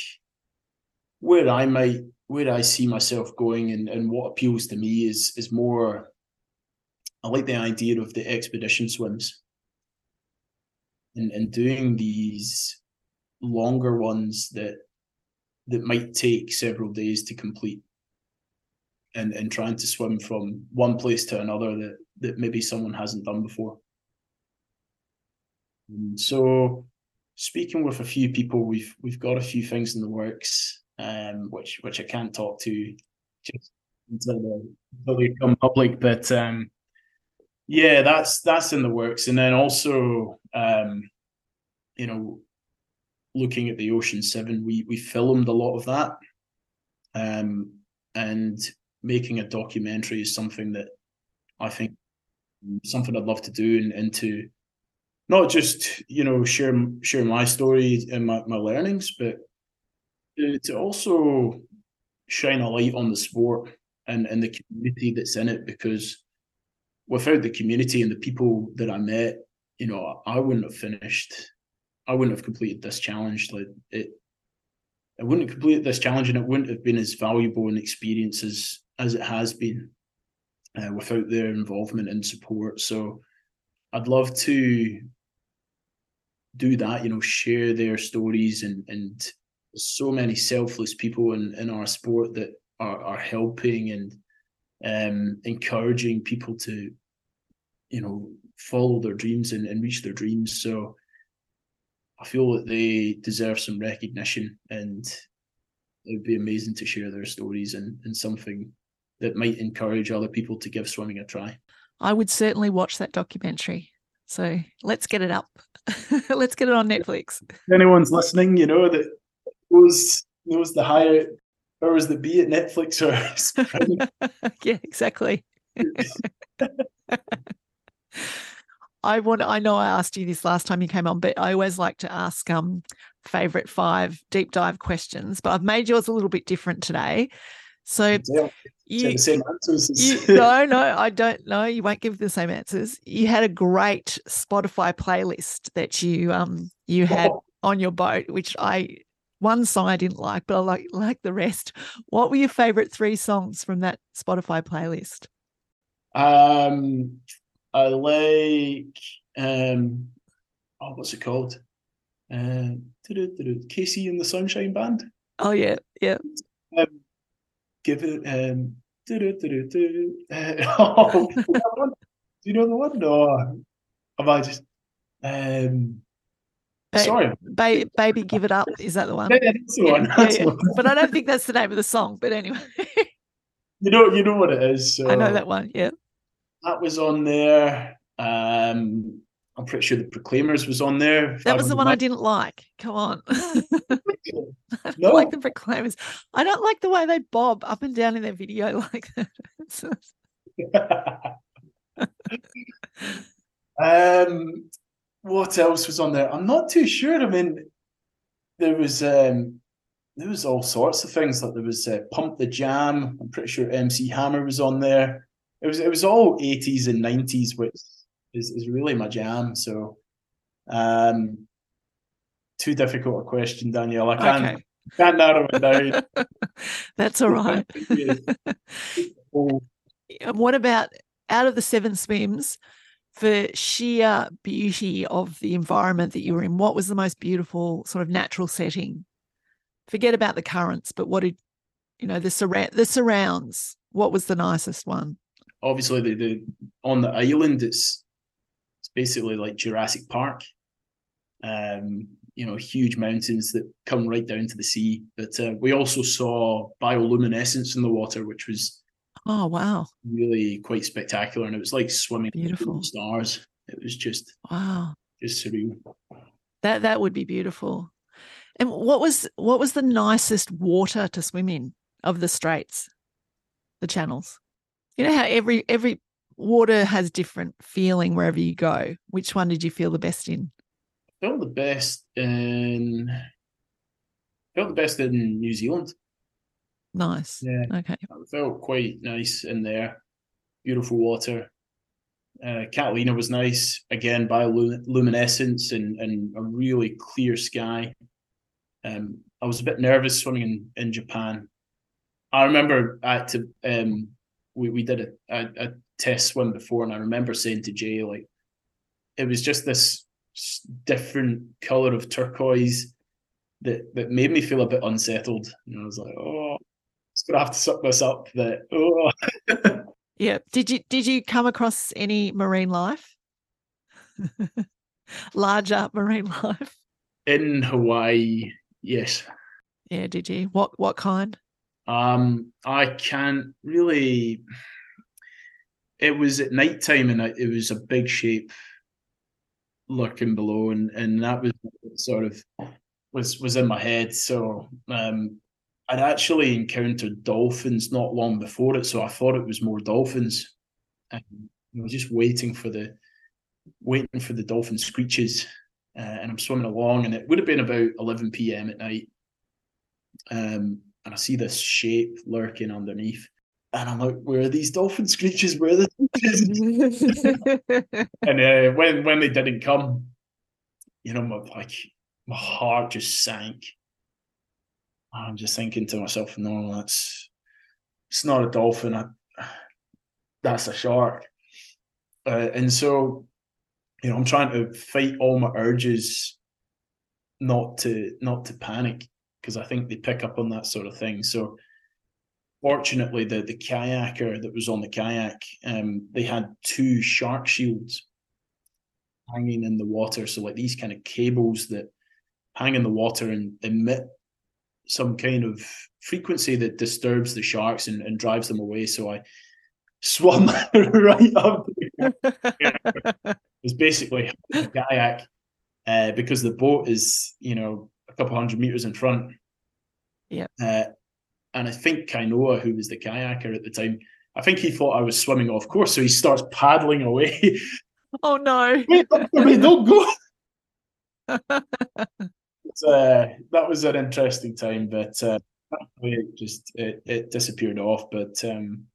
Speaker 2: where I might where I see myself going and, and what appeals to me is is more I like the idea of the expedition swims. And, and doing these longer ones that that might take several days to complete. And and trying to swim from one place to another that that maybe someone hasn't done before. And so speaking with a few people, we've we've got a few things in the works um, which which I can't talk to just until they, until they come public. But um, yeah, that's that's in the works. And then also, um, you know, looking at the Ocean Seven, we we filmed a lot of that, um, and making a documentary is something that I think something I'd love to do and, and to not just you know share share my story and my, my learnings, but to, also shine a light on the sport and, and the community that's in it because without the community and the people that I met, you know, I wouldn't have finished. I wouldn't have completed this challenge. Like it, I wouldn't have completed this challenge, and it wouldn't have been as valuable an experience as as it has been uh, without their involvement and support. So, I'd love to do that. You know, share their stories and and so many selfless people in, in our sport that are, are helping and um, encouraging people to, you know, follow their dreams and, and reach their dreams. So I feel that they deserve some recognition and it would be amazing to share their stories and, and something that might encourage other people to give swimming a try.
Speaker 1: I would certainly watch that documentary. So let's get it up. let's get it on Netflix.
Speaker 2: If anyone's listening, you know that knows knows the higher powers the be at Netflix or
Speaker 1: yeah, exactly. I want I know I asked you this last time you came on, but I always like to ask um favorite five deep dive questions, but I've made yours a little bit different today. So
Speaker 2: yeah,
Speaker 1: you, you, no, no, I don't know. You won't give the same answers. You had a great Spotify playlist that you um you had
Speaker 2: Oh.
Speaker 1: on your boat, which I one song I didn't like, but I like like the rest. What were your favorite three songs from that Spotify playlist?
Speaker 2: Um, I like um, oh, what's it called? Um, KC and the Sunshine Band.
Speaker 1: Oh yeah, yeah.
Speaker 2: Um, give it. Um. Uh, oh, do you know? Do you know the one? No, have I just? Um,
Speaker 1: Ba-
Speaker 2: sorry,
Speaker 1: Ba- baby, give it up. Is that the one?
Speaker 2: Yeah, that's the
Speaker 1: Yeah,
Speaker 2: one. That's
Speaker 1: yeah.
Speaker 2: one.
Speaker 1: But I don't think that's the name of the song. But anyway,
Speaker 2: You know, you know what it is. So
Speaker 1: I know that one. Yeah.
Speaker 2: that was on there. Um, I'm pretty sure the Proclaimers was on there.
Speaker 1: That was the one I didn't like. Come on. I don't
Speaker 2: No.
Speaker 1: like the Proclaimers. I don't like the way they bob up and down in their video like that.
Speaker 2: Um, what else was on there? I'm not too sure. I mean, there was um, there was all sorts of things. Like there was uh, Pump the Jam. I'm pretty sure MC Hammer was on there. It was it was all 80s and 90s, which is, is really my jam. So, um, too difficult a question, Danielle. I can't
Speaker 1: okay.
Speaker 2: can't narrow it down.
Speaker 1: That's all right. What about out of the seven swims for sheer beauty of the environment that you were in? What was the most beautiful sort of natural setting? Forget about the currents, but what did you know the surround the surrounds? What was the nicest one?
Speaker 2: obviously the, the on the island it's it's basically like Jurassic Park. Um, you know, huge mountains that come right down to the sea. But uh, we also saw bioluminescence in the water, which was
Speaker 1: Oh wow,
Speaker 2: really quite spectacular, and it was like swimming
Speaker 1: Beautiful.
Speaker 2: the stars. It was just
Speaker 1: wow.
Speaker 2: just surreal.
Speaker 1: That that would be beautiful. And what was what was the nicest water to swim in of the straits, the channels? You know how every every water has different feeling wherever you go. Which one did you feel the best in?
Speaker 2: Felt the best in felt the best in New Zealand.
Speaker 1: Nice.
Speaker 2: Yeah.
Speaker 1: Okay.
Speaker 2: It felt quite nice in there. Beautiful water. Uh, Catalina was nice. Again, bioluminescence and, and a really clear sky. Um, I was a bit nervous swimming in, in Japan. I remember at to um, we, we did a, a, a test swim before, and I remember saying to Jay, like, it was just this different color of turquoise that, that made me feel a bit unsettled. And I was like, oh, gonna have to suck this up. That oh,
Speaker 1: Yeah. Did you did you come across any marine life? Larger marine life?
Speaker 2: in Hawaii, yes.
Speaker 1: Yeah, did you? What what kind?
Speaker 2: Um, I can't really. It was at night time, and it was a big shape lurking below, and and that was sort of was was in my head. So um, I'd actually encountered dolphins not long before it, so I thought it was more dolphins. And I was just waiting for the waiting for the dolphin screeches, uh, and I'm swimming along, and it would have been about 11 p.m. at night. Um, and I see this shape lurking underneath, and I'm like, "Where are these dolphin screeches? Where are the screeches?" and uh, when when they didn't come, you know, my like my heart just sank. I'm just thinking to myself, "No, that's it's not a dolphin. I, that's a shark." Uh, and so, you know, I'm trying to fight all my urges not to not to panic because I think they pick up on that sort of thing. So fortunately the the kayaker that was on the kayak, um, they had two shark shields hanging in the water. So like these kind of cables that hang in the water and emit some kind of frequency that disturbs the sharks and, and drives them away. So I swam right up it's basically a kayak uh, because the boat is, you know, a couple hundred meters in front.
Speaker 1: Yeah.
Speaker 2: Uh, and I think Kainoa, who was the kayaker at the time, I think he thought I was swimming off course, so he starts paddling away.
Speaker 1: Oh no!
Speaker 2: Wait, don't go. uh, that was an interesting time, but uh, it just it, it disappeared off. But um,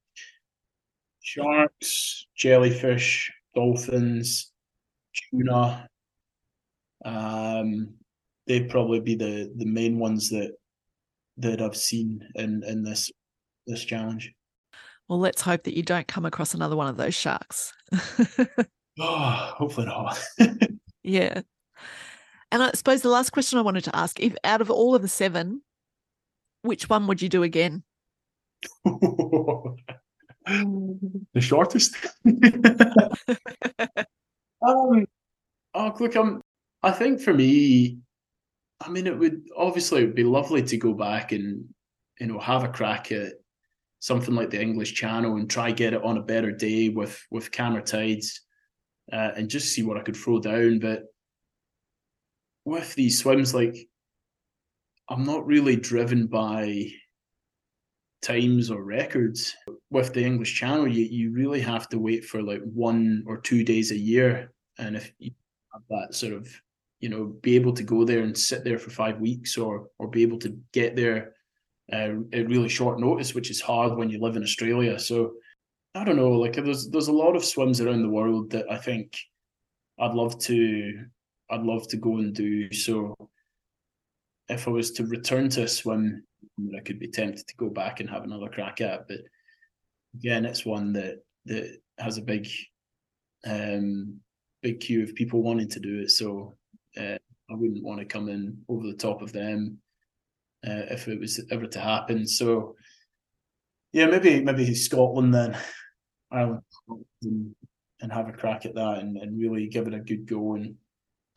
Speaker 2: sharks, jellyfish, dolphins, tuna, um, they'd probably be the the main ones that that I've seen in in this this challenge.
Speaker 1: Well, let's hope that you don't come across another one of those sharks.
Speaker 2: oh, hopefully not.
Speaker 1: yeah. And I suppose the last question I wanted to ask if out of all of the seven, which one would you do again?
Speaker 2: the shortest. um, oh, look, I'm. I think for me, I mean, it would obviously it would be lovely to go back and you know have a crack at something like the English Channel and try get it on a better day with with camera tides uh, and just see what I could throw down. But with these swims, like I'm not really driven by times or records. With the English Channel, you you really have to wait for like one or two days a year, and if you have that sort of you know be able to go there and sit there for five weeks or or be able to get there uh, at really short notice which is hard when you live in australia so i don't know like there's there's a lot of swims around the world that i think i'd love to i'd love to go and do so if i was to return to a swim i could be tempted to go back and have another crack at It. but again it's one that that has a big um big queue of people wanting to do it so uh, I wouldn't want to come in over the top of them uh, if it was ever to happen. So, yeah, maybe maybe Scotland then, Ireland, and, have a crack at that and, and really give it a good go and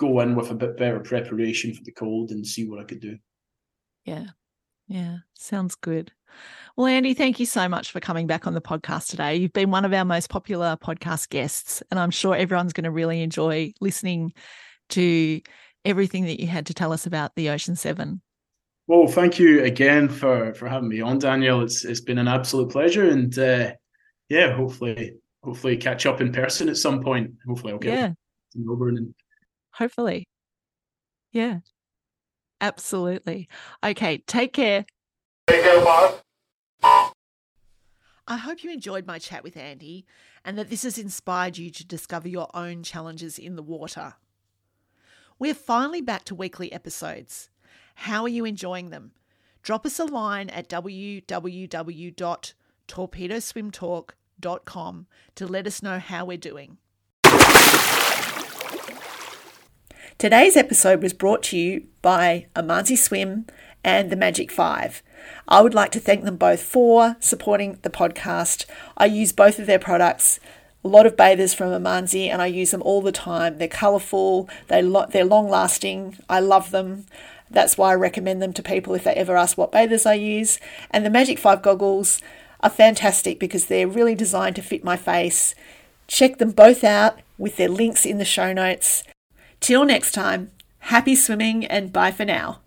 Speaker 2: go in with a bit better preparation for the cold and see what I could do.
Speaker 1: Yeah, yeah, sounds good. Well, Andy, thank you so much for coming back on the podcast today. You've been one of our most popular podcast guests, and I'm sure everyone's going to really enjoy listening to everything that you had to tell us about the Ocean Seven.
Speaker 2: Well, thank you again for for having me on, Danielle. It's it's been an absolute pleasure, and uh, yeah, hopefully hopefully catch up in person at some point. Hopefully, I'll get yeah. to Melbourne. And...
Speaker 1: Hopefully, yeah, absolutely. Okay, take care. Take care, Bob. I hope you enjoyed my chat with Andy and that this has inspired you to discover your own challenges in the water. We're finally back to weekly episodes. How are you enjoying them? Drop us a line at www.torpedoswimtalk.com to let us know how we're doing. Today's episode was brought to you by Amanzi Swim and the Magic Five. I would like to thank them both for supporting the podcast. I use both of their products a lot of bathers from Amanzi and I use them all the time. They're colourful, they lo- they're long lasting. I love them. That's why I recommend them to people if they ever ask what bathers I use. And the Magic 5 goggles are fantastic because they're really designed to fit my face. Check them both out with their links in the show notes. Till next time, happy swimming and bye for now.